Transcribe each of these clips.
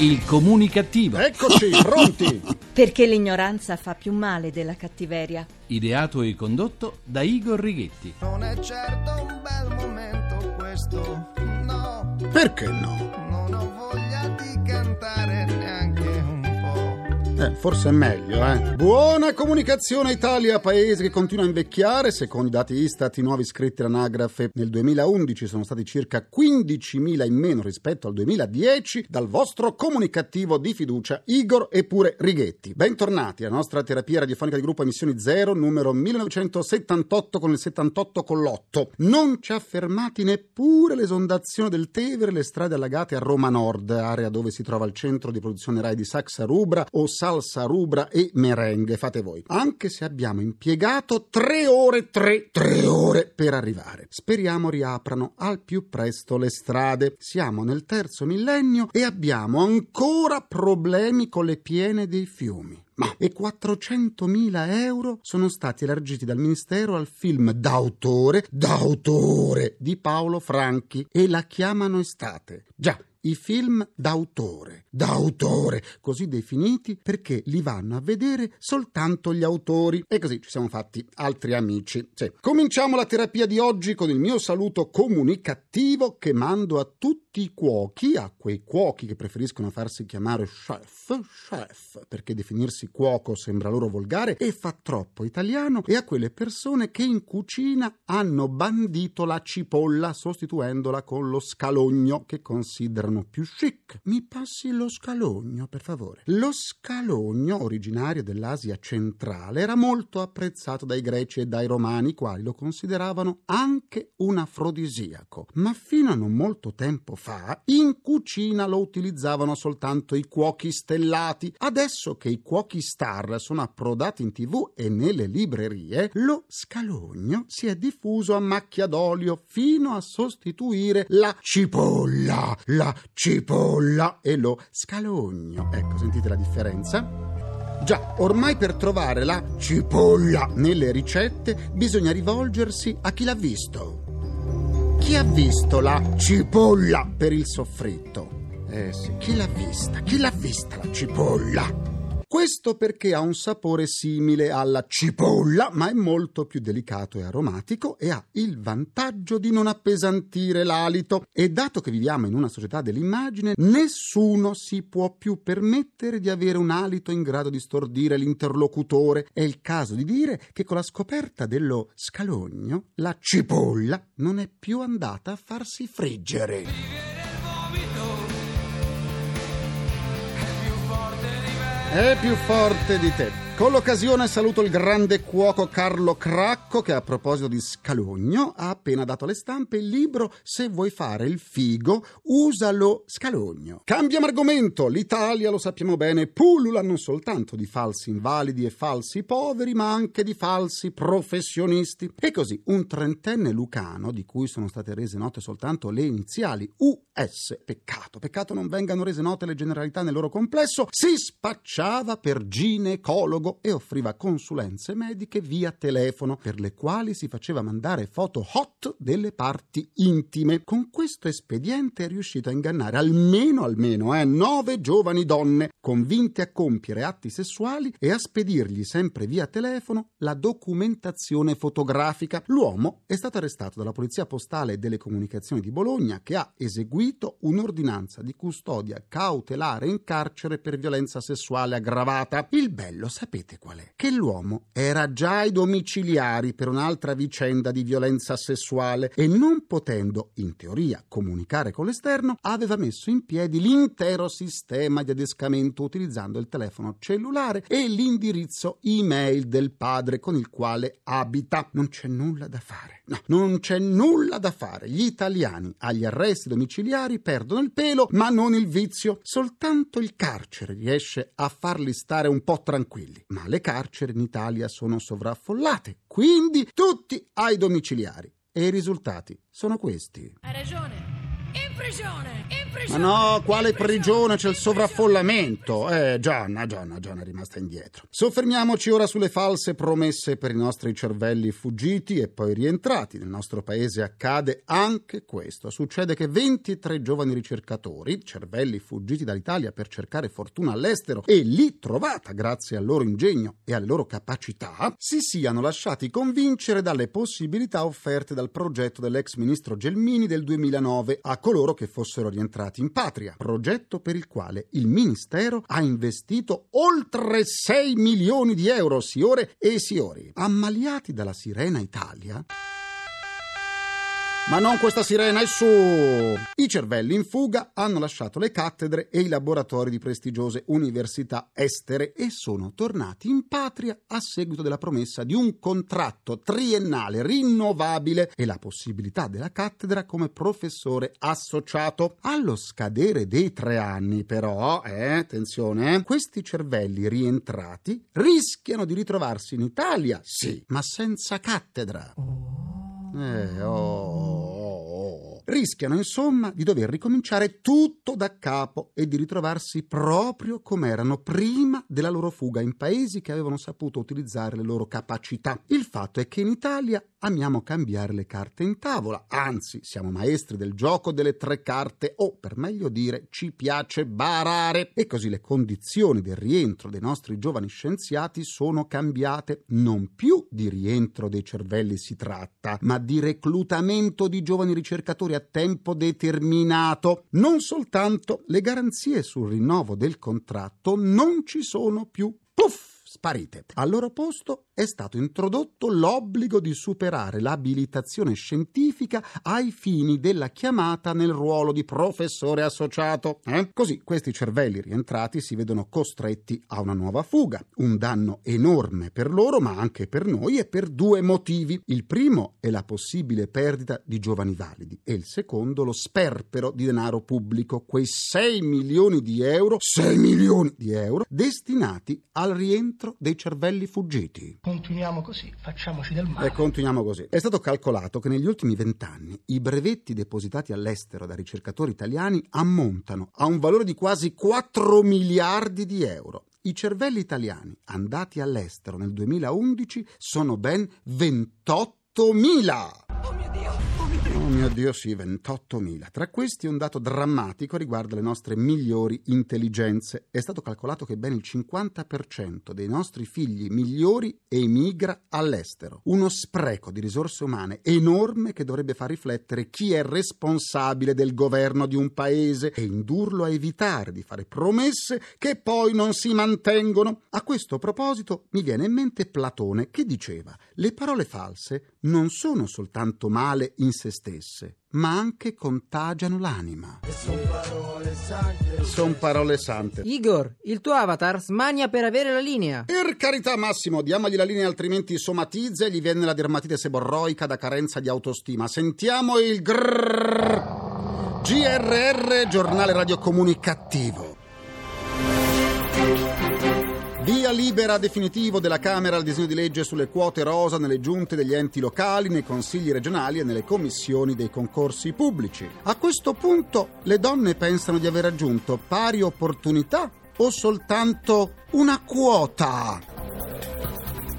Il comunicativo. Eccoci, pronti! Perché l'ignoranza fa più male della cattiveria. Ideato e condotto da Igor Righetti. Non è certo un bel momento questo, no, Perché no? non ho voglia di Eh, forse è meglio, eh. Buona comunicazione Italia, paese che continua a invecchiare. Secondo i dati Istat, i nuovi iscritti all'anagrafe nel 2011 sono stati circa 15.000 in meno rispetto al 2010 dal vostro comunicativo di fiducia Igor e pure Righetti. Bentornati alla nostra terapia radiofonica di gruppo Emissioni Zero, numero 1978 con il 78 con l'8. Non ci ha fermati neppure l'esondazione del Tevere e le strade allagate a Roma Nord, area dove si trova il centro di produzione Rai di Saxa Rubra o salsa rubra e merengue, fate voi. Anche se abbiamo impiegato tre ore, tre, tre ore per arrivare. Speriamo riaprano al più presto le strade. Siamo nel terzo millennio e abbiamo ancora problemi con le piene dei fiumi. Ma e 400.000 euro sono stati elargiti dal Ministero al film d'autore, d'autore di Paolo Franchi e la chiamano estate. Già, i film d'autore, d'autore, così definiti perché li vanno a vedere soltanto gli autori. E così ci siamo fatti altri amici. Sì. Cominciamo la terapia di oggi con il mio saluto comunicativo che mando a tutti i cuochi, a quei cuochi che preferiscono farsi chiamare chef, chef, perché definirsi cuoco sembra loro volgare e fa troppo italiano, e a quelle persone che in cucina hanno bandito la cipolla sostituendola con lo scalogno che considerano più chic. Mi passi lo scalogno, per favore. Lo scalogno, originario dell'Asia centrale, era molto apprezzato dai greci e dai romani, i quali lo consideravano anche un afrodisiaco. Ma fino a non molto tempo fa, in cucina lo utilizzavano soltanto i cuochi stellati. Adesso che i cuochi star sono approdati in tv e nelle librerie, lo scalogno si è diffuso a macchia d'olio fino a sostituire la cipolla, la cipolla e lo scalogno. Ecco, sentite la differenza? Già, ormai per trovare la cipolla nelle ricette bisogna rivolgersi a chi l'ha visto. Chi ha visto la cipolla per il soffritto? Eh sì, chi l'ha vista? Chi l'ha vista la cipolla? Questo perché ha un sapore simile alla cipolla, ma è molto più delicato e aromatico e ha il vantaggio di non appesantire l'alito. E dato che viviamo in una società dell'immagine, nessuno si può più permettere di avere un alito in grado di stordire l'interlocutore. È il caso di dire che con la scoperta dello scalogno, la cipolla non è più andata a farsi friggere. È più forte di te. Con l'occasione saluto il grande cuoco Carlo Cracco che a proposito di scalogno ha appena dato alle stampe il libro Se vuoi fare il figo, usalo scalogno. Cambiamo argomento. L'Italia, lo sappiamo bene, pullula non soltanto di falsi invalidi e falsi poveri, ma anche di falsi professionisti. E così un trentenne lucano, di cui sono state rese note soltanto le iniziali US, peccato, peccato non vengano rese note le generalità nel loro complesso, si spacciava per ginecologo e offriva consulenze mediche via telefono, per le quali si faceva mandare foto hot delle parti intime. Con questo espediente è riuscito a ingannare almeno, almeno, eh, nove giovani donne, convinte a compiere atti sessuali e a spedirgli sempre via telefono la documentazione fotografica. L'uomo è stato arrestato dalla Polizia Postale e delle Comunicazioni di Bologna, che ha eseguito un'ordinanza di custodia cautelare in carcere per violenza sessuale aggravata. Il bello, sapete qual è? Che l'uomo era già ai domiciliari per un'altra vicenda di violenza sessuale e non potendo, in teoria, comunicare con l'esterno, aveva messo in piedi l'intero sistema di adescamento utilizzando il telefono cellulare e l'indirizzo email del padre con il quale abita. Non c'è nulla da fare. No, non c'è nulla da fare. Gli italiani agli arresti domiciliari perdono il pelo, ma non il vizio. Soltanto il carcere riesce a farli stare un po' tranquilli. Ma le carceri in Italia sono sovraffollate, quindi tutti ai domiciliari. E i risultati sono questi. Hai ragione. In prigione! In Ma prigione! no, quale prigione? C'è il sovraffollamento. Eh, Gianna, Gianna, Gianna è rimasta indietro. Soffermiamoci ora sulle false promesse per i nostri cervelli fuggiti e poi rientrati. Nel nostro paese accade anche questo. Succede che 23 giovani ricercatori, cervelli fuggiti dall'Italia per cercare fortuna all'estero e lì trovata grazie al loro ingegno e alle loro capacità, si siano lasciati convincere dalle possibilità offerte dal progetto dell'ex ministro Gelmini del 2009 a coloro che fossero rientrati in patria, progetto per il quale il Ministero ha investito oltre 6 milioni di euro, siore e siori. Ammaliati dalla Sirena Italia, ma non questa sirena, è su! I cervelli in fuga hanno lasciato le cattedre e i laboratori di prestigiose università estere e sono tornati in patria a seguito della promessa di un contratto triennale rinnovabile e la possibilità della cattedra come professore associato. Allo scadere dei tre anni, però, eh, attenzione, eh, questi cervelli rientrati rischiano di ritrovarsi in Italia, sì, ma senza cattedra. Eh, oh, oh, oh. Rischiano insomma di dover ricominciare tutto da capo e di ritrovarsi proprio come erano prima della loro fuga in paesi che avevano saputo utilizzare le loro capacità. Il fatto è che in Italia amiamo cambiare le carte in tavola, anzi siamo maestri del gioco delle tre carte o per meglio dire ci piace barare e così le condizioni del rientro dei nostri giovani scienziati sono cambiate. Non più di rientro dei cervelli si tratta, ma di reclutamento di giovani ricercatori tempo determinato. Non soltanto le garanzie sul rinnovo del contratto non ci sono più. Puff! Sparite. Al loro posto è stato introdotto l'obbligo di superare l'abilitazione scientifica ai fini della chiamata nel ruolo di professore associato. eh? Così questi cervelli rientrati si vedono costretti a una nuova fuga. Un danno enorme per loro, ma anche per noi, e per due motivi. Il primo è la possibile perdita di giovani validi, e il secondo lo sperpero di denaro pubblico, quei 6 milioni di euro, 6 milioni di euro, destinati al rientro dei cervelli fuggiti. Continuiamo così, facciamoci del male. E continuiamo così. È stato calcolato che negli ultimi vent'anni i brevetti depositati all'estero da ricercatori italiani ammontano a un valore di quasi 4 miliardi di euro. I cervelli italiani andati all'estero nel 2011 sono ben 28.000. Oh mio Dio! Oh mio Dio! Oh mio Dio, sì, 28.000. Tra questi un dato drammatico riguarda le nostre migliori intelligenze. È stato calcolato che ben il 50% dei nostri figli migliori emigra all'estero. Uno spreco di risorse umane enorme che dovrebbe far riflettere chi è responsabile del governo di un paese e indurlo a evitare di fare promesse che poi non si mantengono. A questo proposito mi viene in mente Platone che diceva: le parole false non sono soltanto male in se stesse, ma anche contagiano l'anima. Sono parole sante. Igor, il tuo avatar smania per avere la linea. Per carità, Massimo, diamogli la linea, altrimenti somatizza e gli viene la dermatite seborroica da carenza di autostima. Sentiamo il grrrr. GRR, giornale radiocomunicativo. Via libera definitivo della Camera al disegno di legge sulle quote rosa nelle giunte degli enti locali, nei consigli regionali e nelle commissioni dei concorsi pubblici. A questo punto le donne pensano di aver raggiunto pari opportunità o soltanto una quota?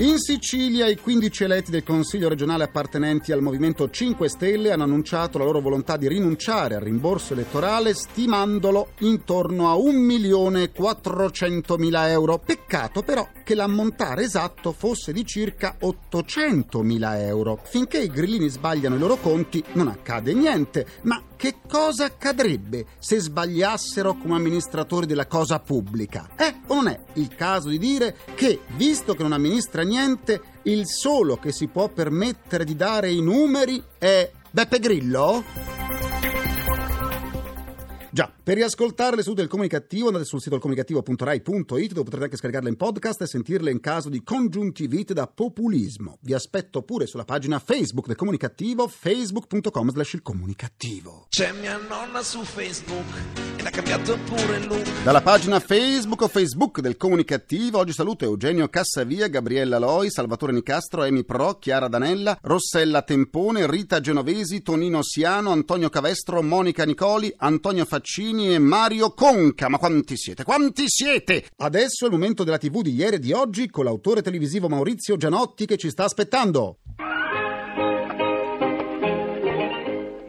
In Sicilia i 15 eletti del Consiglio regionale appartenenti al Movimento 5 Stelle hanno annunciato la loro volontà di rinunciare al rimborso elettorale stimandolo intorno a 1.400.000 euro. Peccato però che l'ammontare esatto fosse di circa 800.000 euro. Finché i grillini sbagliano i loro conti non accade niente, ma che cosa accadrebbe se sbagliassero come amministratori della cosa pubblica? È o non è il caso di dire che, visto che non amministra niente, il solo che si può permettere di dare i numeri è Beppe Grillo? Già, per riascoltare le sedute del comunicativo andate sul sito ilcomunicativo.rai.it dove potrete anche scaricarle in podcast e sentirle in caso di congiuntivite da populismo. Vi aspetto pure sulla pagina Facebook del comunicativo facebook.com slash il comunicativo. C'è mia nonna su Facebook e ha cambiato pure look. Dalla pagina Facebook o Facebook del Comunicativo, oggi saluto Eugenio Cassavia, Gabriella Loi, Salvatore Nicastro, Emi Pro, Chiara Danella, Rossella Tempone, Rita Genovesi, Tonino Siano, Antonio Cavestro, Monica Nicoli, Antonio Faccini e Mario Conca. Ma quanti siete? Quanti siete? Adesso è il momento della TV di ieri e di oggi con l'autore televisivo Maurizio Gianotti che ci sta aspettando.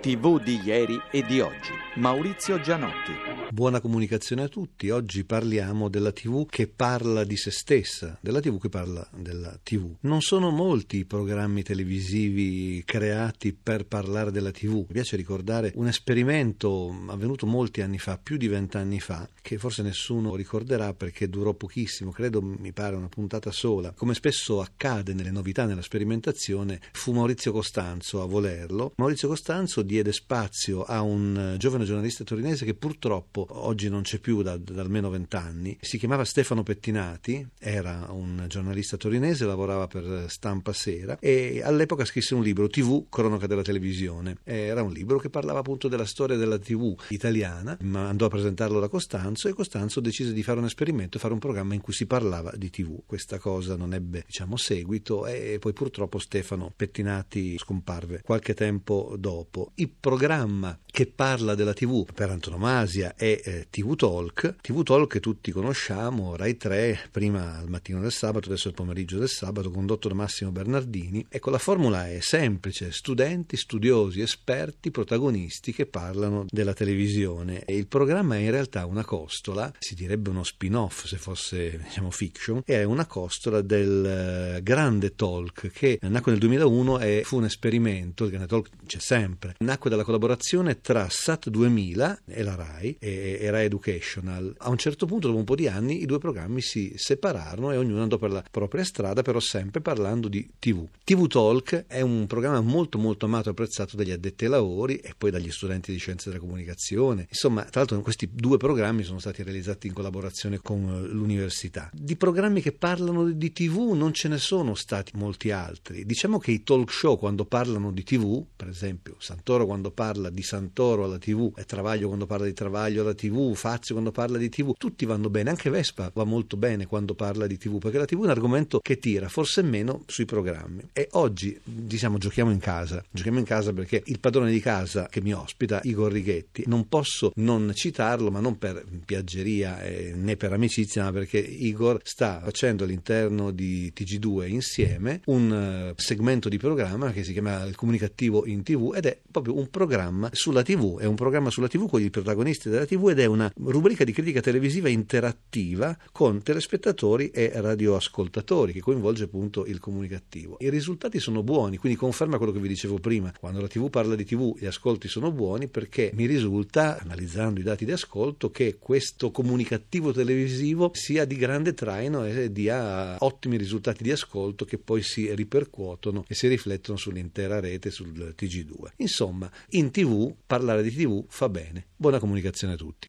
TV di ieri e di oggi. Maurizio Gianotti. Buona comunicazione a tutti. Oggi parliamo della TV che parla di se stessa, della TV che parla della TV. Non sono molti i programmi televisivi creati per parlare della TV. Mi piace ricordare un esperimento avvenuto molti anni fa, più di vent'anni fa, che forse nessuno ricorderà perché durò pochissimo, credo mi pare una puntata sola. Come spesso accade nelle novità nella sperimentazione, fu Maurizio Costanzo a volerlo. Maurizio Costanzo diede spazio a un giovane giornalista torinese che purtroppo oggi non c'è più da, da almeno vent'anni. Si chiamava Stefano Pettinati, era un giornalista torinese, lavorava per Stampa Sera e all'epoca scrisse un libro, TV, cronaca della televisione. Era un libro che parlava appunto della storia della TV italiana, ma andò a presentarlo da Costanzo e Costanzo decise di fare un esperimento e fare un programma in cui si parlava di TV. Questa cosa non ebbe, diciamo, seguito e poi purtroppo Stefano Pettinati scomparve qualche tempo dopo. Il programma che parla della TV per antonomasia è eh, TV Talk. TV Talk che tutti conosciamo, Rai 3, prima al mattino del sabato, adesso al pomeriggio del sabato, condotto da Massimo Bernardini. Ecco, la formula è semplice: studenti, studiosi, esperti, protagonisti che parlano della televisione. E il programma è in realtà una costola, si direbbe uno spin-off se fosse diciamo fiction, è una costola del uh, grande talk che nacque nel 2001 e fu un esperimento, il grande talk c'è sempre, nacque dalla collaborazione tra SAT 2000 e la RAI e, e RAI Educational. A un certo punto, dopo un po' di anni, i due programmi si separarono e ognuno andò per la propria strada, però sempre parlando di TV. TV Talk è un programma molto molto amato e apprezzato dagli addetti ai lavori e poi dagli studenti di scienze della comunicazione. Insomma, tra l'altro questi due programmi sono stati realizzati in collaborazione con l'università. Di programmi che parlano di TV non ce ne sono stati molti altri. Diciamo che i talk show quando parlano di TV, per esempio Santoro quando parla di Santoro, Toro alla TV, e Travaglio quando parla di Travaglio alla TV, Fazio quando parla di TV, tutti vanno bene, anche Vespa va molto bene quando parla di TV, perché la TV è un argomento che tira, forse meno sui programmi. E oggi, diciamo, giochiamo in casa, giochiamo in casa perché il padrone di casa che mi ospita, Igor Righetti, non posso non citarlo, ma non per piaggeria eh, né per amicizia, ma perché Igor sta facendo all'interno di TG2 insieme un uh, segmento di programma che si chiama Il comunicativo in TV ed è proprio un programma sulla TV, è un programma sulla TV con i protagonisti della TV ed è una rubrica di critica televisiva interattiva con telespettatori e radioascoltatori che coinvolge appunto il comunicativo. I risultati sono buoni, quindi conferma quello che vi dicevo prima, quando la TV parla di TV gli ascolti sono buoni perché mi risulta, analizzando i dati di ascolto, che questo comunicativo televisivo sia di grande traino e dia ottimi risultati di ascolto che poi si ripercuotono e si riflettono sull'intera rete, sul TG2. Insomma, in TV parlare di TV fa bene. Buona comunicazione a tutti.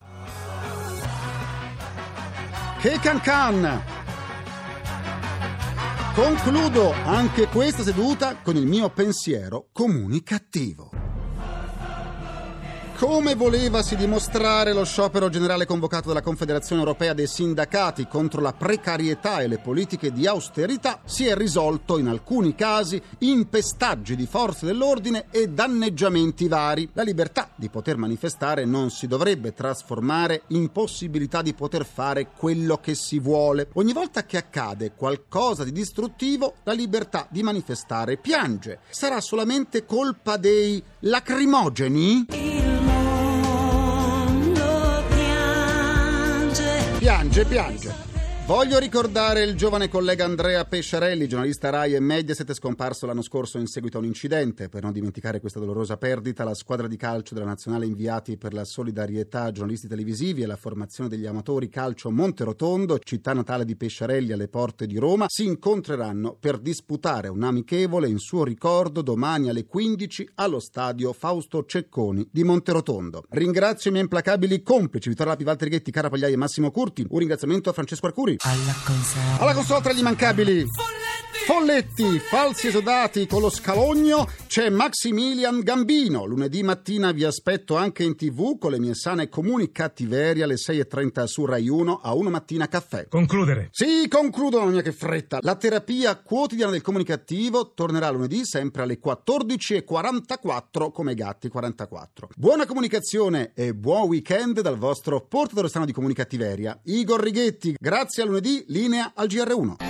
Che can! Concludo anche questa seduta con il mio pensiero comunicativo. Come volevasi dimostrare lo sciopero generale convocato dalla Confederazione Europea dei Sindacati contro la precarietà e le politiche di austerità, si è risolto in alcuni casi in pestaggi di forze dell'ordine e danneggiamenti vari. La libertà di poter manifestare non si dovrebbe trasformare in possibilità di poter fare quello che si vuole. Ogni volta che accade qualcosa di distruttivo, la libertà di manifestare piange. Sarà solamente colpa dei lacrimogeni? Piange, piange. Voglio ricordare il giovane collega Andrea Pesciarelli, giornalista Rai e Mediaset, scomparso l'anno scorso in seguito a un incidente. Per non dimenticare questa dolorosa perdita, la squadra di calcio della nazionale inviati per la solidarietà a giornalisti televisivi e la formazione degli amatori calcio Monterotondo, città natale di Pesciarelli alle porte di Roma, si incontreranno per disputare un amichevole in suo ricordo domani alle 15 allo stadio Fausto Cecconi di Monterotondo. Ringrazio i miei implacabili complici Vittorio Lapi, Walter Ghetti, Cara Pagliai e Massimo Curti. Un ringraziamento a Francesco Arcuri. Alla console. Alla console tra gli immancabili. Folletti, falsi esodati con lo scalogno, c'è Maximilian Gambino. Lunedì mattina vi aspetto anche in tv con le mie sane comuni cattiverie alle 6.30 su Rai 1 a 1 mattina caffè. Concludere. Sì, concludo, mamma mia che fretta. La terapia quotidiana del comunicativo tornerà lunedì sempre alle 14.44 come gatti 44. Buona comunicazione e buon weekend dal vostro portatore strano di comunicattiveria, Igor Righetti. Grazie a lunedì, linea al GR1.